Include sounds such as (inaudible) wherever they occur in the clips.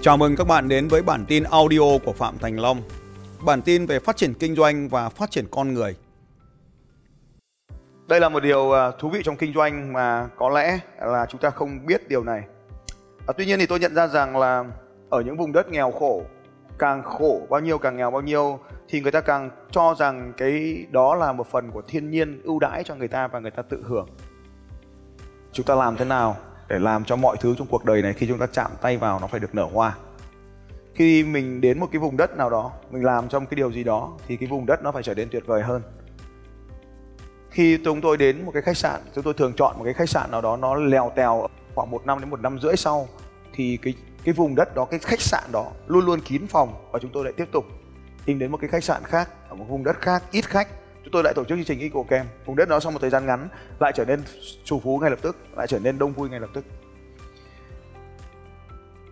Chào mừng các bạn đến với bản tin audio của Phạm Thành Long. Bản tin về phát triển kinh doanh và phát triển con người. Đây là một điều à, thú vị trong kinh doanh mà có lẽ là chúng ta không biết điều này. À, tuy nhiên thì tôi nhận ra rằng là ở những vùng đất nghèo khổ, càng khổ bao nhiêu càng nghèo bao nhiêu thì người ta càng cho rằng cái đó là một phần của thiên nhiên ưu đãi cho người ta và người ta tự hưởng. Chúng ta làm thế nào để làm cho mọi thứ trong cuộc đời này khi chúng ta chạm tay vào nó phải được nở hoa. Khi mình đến một cái vùng đất nào đó, mình làm trong cái điều gì đó, thì cái vùng đất nó phải trở nên tuyệt vời hơn. Khi chúng tôi đến một cái khách sạn, chúng tôi thường chọn một cái khách sạn nào đó nó lèo tèo khoảng một năm đến một năm rưỡi sau, thì cái cái vùng đất đó, cái khách sạn đó luôn luôn kín phòng và chúng tôi lại tiếp tục tìm đến một cái khách sạn khác ở một vùng đất khác, ít khách chúng tôi lại tổ chức chương trình Eco Camp. Vùng đất đó sau một thời gian ngắn lại trở nên chủ phú ngay lập tức, lại trở nên đông vui ngay lập tức.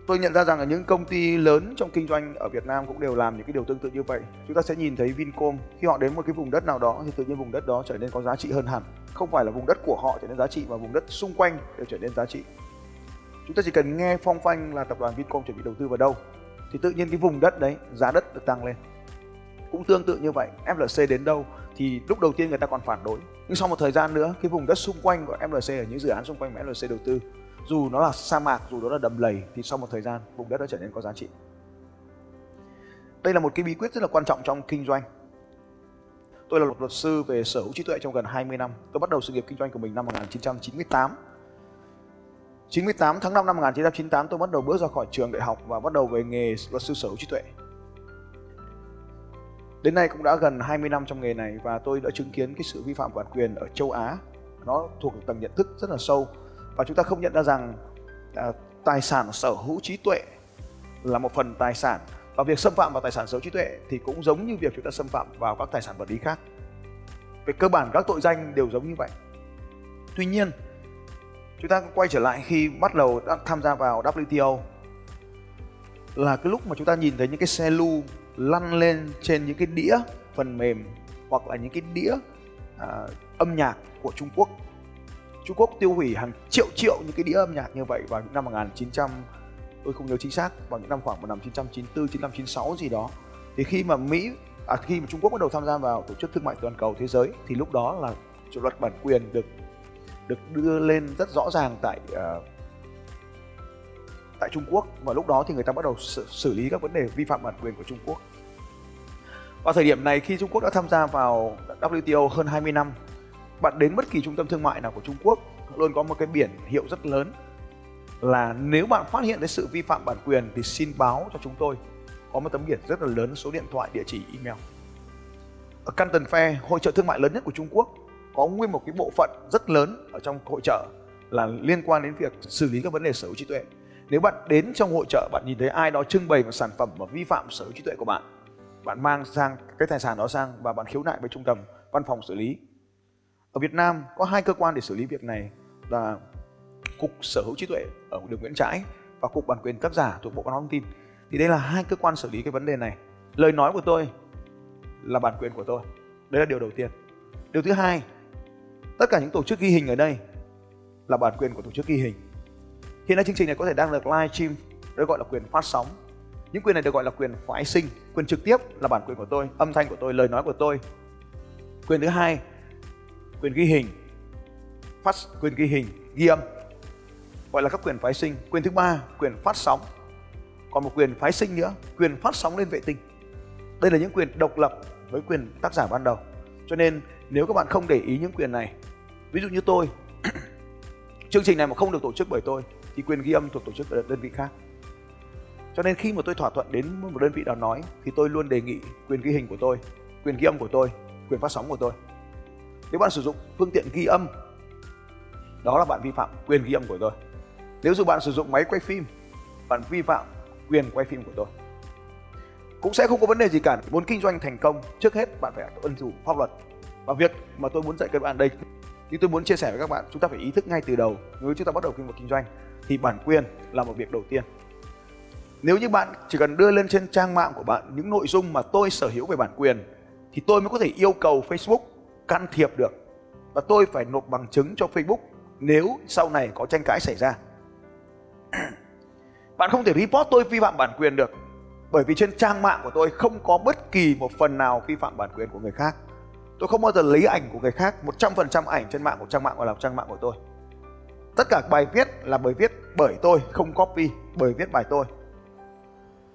Tôi nhận ra rằng là những công ty lớn trong kinh doanh ở Việt Nam cũng đều làm những cái điều tương tự như vậy. Chúng ta sẽ nhìn thấy Vincom, khi họ đến một cái vùng đất nào đó thì tự nhiên vùng đất đó trở nên có giá trị hơn hẳn. Không phải là vùng đất của họ trở nên giá trị mà vùng đất xung quanh đều trở nên giá trị. Chúng ta chỉ cần nghe phong phanh là tập đoàn Vincom chuẩn bị đầu tư vào đâu, thì tự nhiên cái vùng đất đấy, giá đất được tăng lên cũng tương tự như vậy FLC đến đâu thì lúc đầu tiên người ta còn phản đối. Nhưng sau một thời gian nữa, cái vùng đất xung quanh của FLC ở những dự án xung quanh mà FLC đầu tư, dù nó là sa mạc, dù nó là đầm lầy, thì sau một thời gian, vùng đất đã trở nên có giá trị. Đây là một cái bí quyết rất là quan trọng trong kinh doanh. Tôi là một luật sư về sở hữu trí tuệ trong gần 20 năm. Tôi bắt đầu sự nghiệp kinh doanh của mình năm 1998 98 tháng 5 năm 1998 tôi bắt đầu bước ra khỏi trường đại học và bắt đầu về nghề luật sư sở hữu trí tuệ. Đến nay cũng đã gần 20 năm trong nghề này và tôi đã chứng kiến cái sự vi phạm bản quyền ở châu Á. Nó thuộc tầng nhận thức rất là sâu và chúng ta không nhận ra rằng à, tài sản sở hữu trí tuệ là một phần tài sản và việc xâm phạm vào tài sản sở hữu trí tuệ thì cũng giống như việc chúng ta xâm phạm vào các tài sản vật lý khác. Về cơ bản các tội danh đều giống như vậy. Tuy nhiên, chúng ta quay trở lại khi bắt đầu tham gia vào WTO là cái lúc mà chúng ta nhìn thấy những cái xe lưu lăn lên trên những cái đĩa phần mềm hoặc là những cái đĩa à, âm nhạc của Trung Quốc. Trung Quốc tiêu hủy hàng triệu triệu những cái đĩa âm nhạc như vậy vào những năm 1900 tôi không nhớ chính xác vào những năm khoảng 1994 95 96 gì đó. Thì khi mà Mỹ à, khi mà Trung Quốc bắt đầu tham gia vào tổ chức thương mại toàn cầu thế giới thì lúc đó là luật bản quyền được được đưa lên rất rõ ràng tại uh, tại Trung Quốc và lúc đó thì người ta bắt đầu xử, xử lý các vấn đề vi phạm bản quyền của Trung Quốc. Vào thời điểm này khi Trung Quốc đã tham gia vào WTO hơn 20 năm, bạn đến bất kỳ trung tâm thương mại nào của Trung Quốc luôn có một cái biển hiệu rất lớn là nếu bạn phát hiện thấy sự vi phạm bản quyền thì xin báo cho chúng tôi. Có một tấm biển rất là lớn, số điện thoại, địa chỉ, email. Ở Canton Fair, hội trợ thương mại lớn nhất của Trung Quốc, có nguyên một cái bộ phận rất lớn ở trong hội trợ là liên quan đến việc xử lý các vấn đề sở hữu trí tuệ nếu bạn đến trong hội trợ bạn nhìn thấy ai đó trưng bày một sản phẩm mà vi phạm sở hữu trí tuệ của bạn bạn mang sang cái tài sản đó sang và bạn khiếu nại với trung tâm văn phòng xử lý. Ở Việt Nam có hai cơ quan để xử lý việc này là cục sở hữu trí tuệ ở đường Nguyễn Trãi và cục bản quyền tác giả thuộc Bộ Văn hóa Thông tin. Thì đây là hai cơ quan xử lý cái vấn đề này. Lời nói của tôi là bản quyền của tôi. Đấy là điều đầu tiên. Điều thứ hai, tất cả những tổ chức ghi hình ở đây là bản quyền của tổ chức ghi hình. Hiện nay chương trình này có thể đang được live stream, được gọi là quyền phát sóng. Những quyền này được gọi là quyền phái sinh, quyền trực tiếp là bản quyền của tôi, âm thanh của tôi, lời nói của tôi. Quyền thứ hai, quyền ghi hình, phát quyền ghi hình, ghi âm, gọi là các quyền phái sinh. Quyền thứ ba, quyền phát sóng. Còn một quyền phái sinh nữa, quyền phát sóng lên vệ tinh. Đây là những quyền độc lập với quyền tác giả ban đầu. Cho nên nếu các bạn không để ý những quyền này, ví dụ như tôi, (clears throat) chương trình này mà không được tổ chức bởi tôi thì quyền ghi âm thuộc tổ chức đơn vị khác. Cho nên khi mà tôi thỏa thuận đến một đơn vị nào nói, thì tôi luôn đề nghị quyền ghi hình của tôi, quyền ghi âm của tôi, quyền phát sóng của tôi. Nếu bạn sử dụng phương tiện ghi âm, đó là bạn vi phạm quyền ghi âm của tôi. Nếu dù bạn sử dụng máy quay phim, bạn vi phạm quyền quay phim của tôi. Cũng sẽ không có vấn đề gì cả. Muốn kinh doanh thành công, trước hết bạn phải tuân thủ pháp luật. Và việc mà tôi muốn dạy các bạn đây nhưng tôi muốn chia sẻ với các bạn, chúng ta phải ý thức ngay từ đầu. Nếu chúng ta bắt đầu kinh doanh kinh doanh, thì bản quyền là một việc đầu tiên. Nếu như bạn chỉ cần đưa lên trên trang mạng của bạn những nội dung mà tôi sở hữu về bản quyền, thì tôi mới có thể yêu cầu Facebook can thiệp được. Và tôi phải nộp bằng chứng cho Facebook nếu sau này có tranh cãi xảy ra. (clears throat) bạn không thể report tôi vi phạm bản quyền được, bởi vì trên trang mạng của tôi không có bất kỳ một phần nào vi phạm bản quyền của người khác tôi không bao giờ lấy ảnh của người khác 100% ảnh trên mạng của trang mạng là trang mạng của tôi. Tất cả bài viết là bởi viết bởi tôi, không copy, bởi viết bài tôi.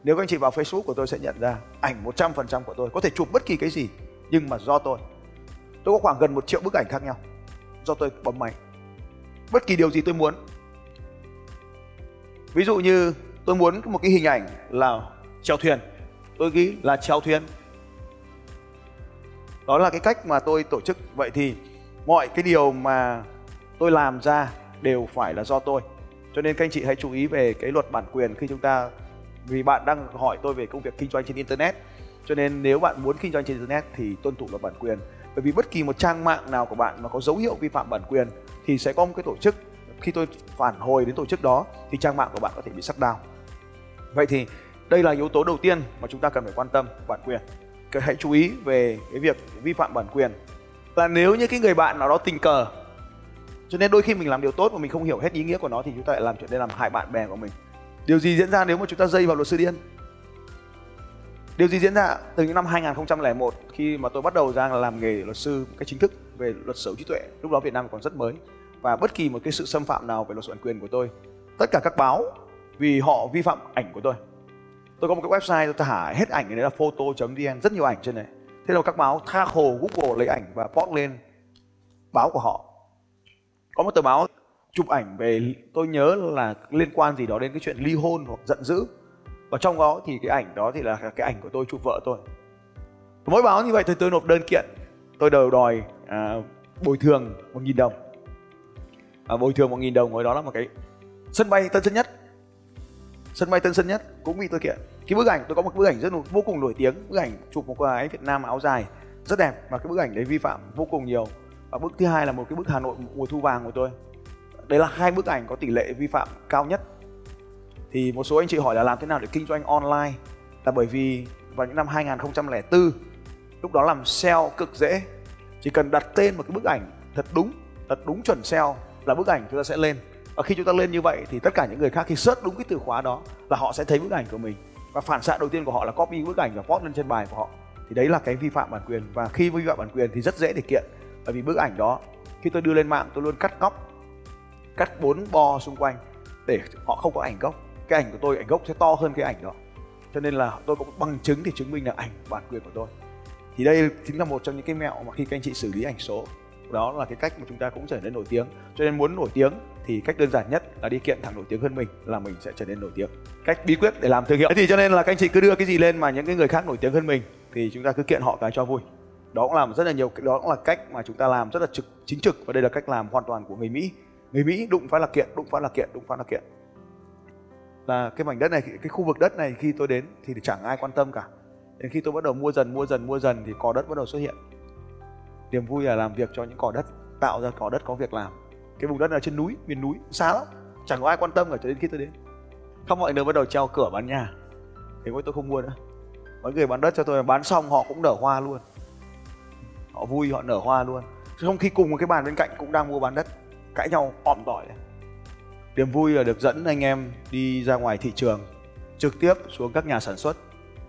Nếu các anh chị vào Facebook của tôi sẽ nhận ra ảnh 100% của tôi. Có thể chụp bất kỳ cái gì, nhưng mà do tôi. Tôi có khoảng gần một triệu bức ảnh khác nhau, do tôi bấm máy. Bất kỳ điều gì tôi muốn. Ví dụ như tôi muốn một cái hình ảnh là chèo thuyền. Tôi ghi là chèo thuyền đó là cái cách mà tôi tổ chức. Vậy thì mọi cái điều mà tôi làm ra đều phải là do tôi. Cho nên các anh chị hãy chú ý về cái luật bản quyền khi chúng ta, vì bạn đang hỏi tôi về công việc kinh doanh trên internet. Cho nên nếu bạn muốn kinh doanh trên internet thì tuân thủ luật bản quyền. Bởi vì bất kỳ một trang mạng nào của bạn mà có dấu hiệu vi phạm bản quyền thì sẽ có một cái tổ chức. Khi tôi phản hồi đến tổ chức đó thì trang mạng của bạn có thể bị shut down. Vậy thì đây là yếu tố đầu tiên mà chúng ta cần phải quan tâm, bản quyền hãy chú ý về cái việc vi phạm bản quyền. Là nếu như cái người bạn nào đó tình cờ, cho nên đôi khi mình làm điều tốt mà mình không hiểu hết ý nghĩa của nó thì chúng ta lại làm chuyện để làm hại bạn bè của mình. Điều gì diễn ra nếu mà chúng ta dây vào luật sư điên? Điều gì diễn ra từ những năm 2001 khi mà tôi bắt đầu ra làm nghề luật sư một cách chính thức về luật sở trí tuệ, lúc đó Việt Nam còn rất mới. Và bất kỳ một cái sự xâm phạm nào về luật bản quyền của tôi, tất cả các báo vì họ vi phạm ảnh của tôi tôi có một cái website tôi thả hết ảnh đấy là photo.vn rất nhiều ảnh trên này thế là các báo tha hồ google lấy ảnh và post lên báo của họ. Có một tờ báo chụp ảnh về tôi nhớ là liên quan gì đó đến cái chuyện ly hôn hoặc giận dữ. Và trong đó thì cái ảnh đó thì là cái ảnh của tôi chụp vợ tôi. Mỗi báo như vậy thì tôi nộp đơn kiện. Tôi đều đòi à, bồi thường một nghìn đồng. À, bồi thường một nghìn đồng hồi đó là một cái sân bay tân sơn nhất sân bay tân sơn nhất cũng bị tôi kiện cái bức ảnh, tôi có một bức ảnh rất vô cùng nổi tiếng, bức ảnh chụp một cô gái việt nam áo dài, rất đẹp và cái bức ảnh đấy vi phạm vô cùng nhiều. Và bức thứ hai là một cái bức hà nội mùa thu vàng của tôi. Đấy là hai bức ảnh có tỷ lệ vi phạm cao nhất. Thì một số anh chị hỏi là làm thế nào để kinh doanh online? Là bởi vì vào những năm 2004 lúc đó làm SEO cực dễ. Chỉ cần đặt tên một cái bức ảnh thật đúng thật đúng chuẩn SEO là bức ảnh chúng ta sẽ lên và khi chúng ta lên như vậy thì tất cả những người khác khi search đúng cái từ khóa đó là họ sẽ thấy bức ảnh của mình. Và phản xạ đầu tiên của họ là copy bức ảnh và post lên trên bài của họ. Thì đấy là cái vi phạm bản quyền. Và khi vi phạm bản quyền thì rất dễ để kiện. Bởi vì bức ảnh đó, khi tôi đưa lên mạng, tôi luôn cắt góc, cắt bốn bo xung quanh để họ không có ảnh gốc. Cái ảnh của tôi, ảnh gốc sẽ to hơn cái ảnh đó. Cho nên là tôi có bằng chứng để chứng minh là ảnh bản quyền của tôi. Thì đây chính là một trong những cái mẹo mà khi các anh chị xử lý ảnh số, đó là cái cách mà chúng ta cũng trở nên nổi tiếng. Cho nên muốn nổi tiếng thì cách đơn giản nhất là đi kiện thằng nổi tiếng hơn mình là mình sẽ trở nên nổi tiếng. Cách bí quyết để làm thương hiệu. Thế thì cho nên là các anh chị cứ đưa cái gì lên mà những cái người khác nổi tiếng hơn mình thì chúng ta cứ kiện họ cái cho vui. Đó cũng làm rất là nhiều, đó cũng là cách mà chúng ta làm rất là trực, chính trực và đây là cách làm hoàn toàn của người mỹ. Người mỹ đụng phải là kiện, đụng phải là kiện, đụng phải là kiện. Là cái mảnh đất này, cái khu vực đất này khi tôi đến thì chẳng ai quan tâm cả. Đến khi tôi bắt đầu mua dần mua dần mua dần thì cò đất bắt đầu xuất hiện. Niềm vui là làm việc cho những cỏ đất, tạo ra cỏ đất có việc làm cái vùng đất là trên núi, miền núi xa lắm. Chẳng có ai quan tâm cả cho đến khi tôi đến. Không mọi người bắt đầu treo cửa bán nhà. Thế mới tôi không mua nữa. Mọi người bán đất cho tôi bán xong họ cũng nở hoa luôn. Họ vui, họ nở hoa luôn. Trong khi cùng một cái bàn bên cạnh cũng đang mua bán đất, cãi nhau òm tỏi. Niềm vui là được dẫn anh em đi ra ngoài thị trường, trực tiếp xuống các nhà sản xuất,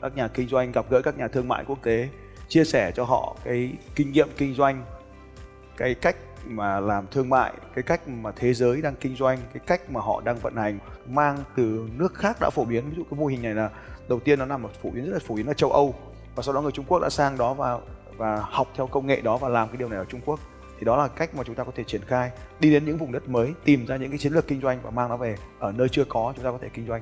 các nhà kinh doanh, gặp gỡ các nhà thương mại quốc tế, chia sẻ cho họ cái kinh nghiệm kinh doanh, cái cách mà làm thương mại, cái cách mà thế giới đang kinh doanh, cái cách mà họ đang vận hành mang từ nước khác đã phổ biến. Ví dụ cái mô hình này là, đầu tiên nó nằm ở phổ biến, rất là phổ biến ở châu âu, và sau đó người trung quốc đã sang đó và và học theo công nghệ đó và làm cái điều này ở trung quốc. Thì đó là cách mà chúng ta có thể triển khai, đi đến những vùng đất mới, tìm ra những cái chiến lược kinh doanh và mang nó về ở nơi chưa có, chúng ta có thể kinh doanh.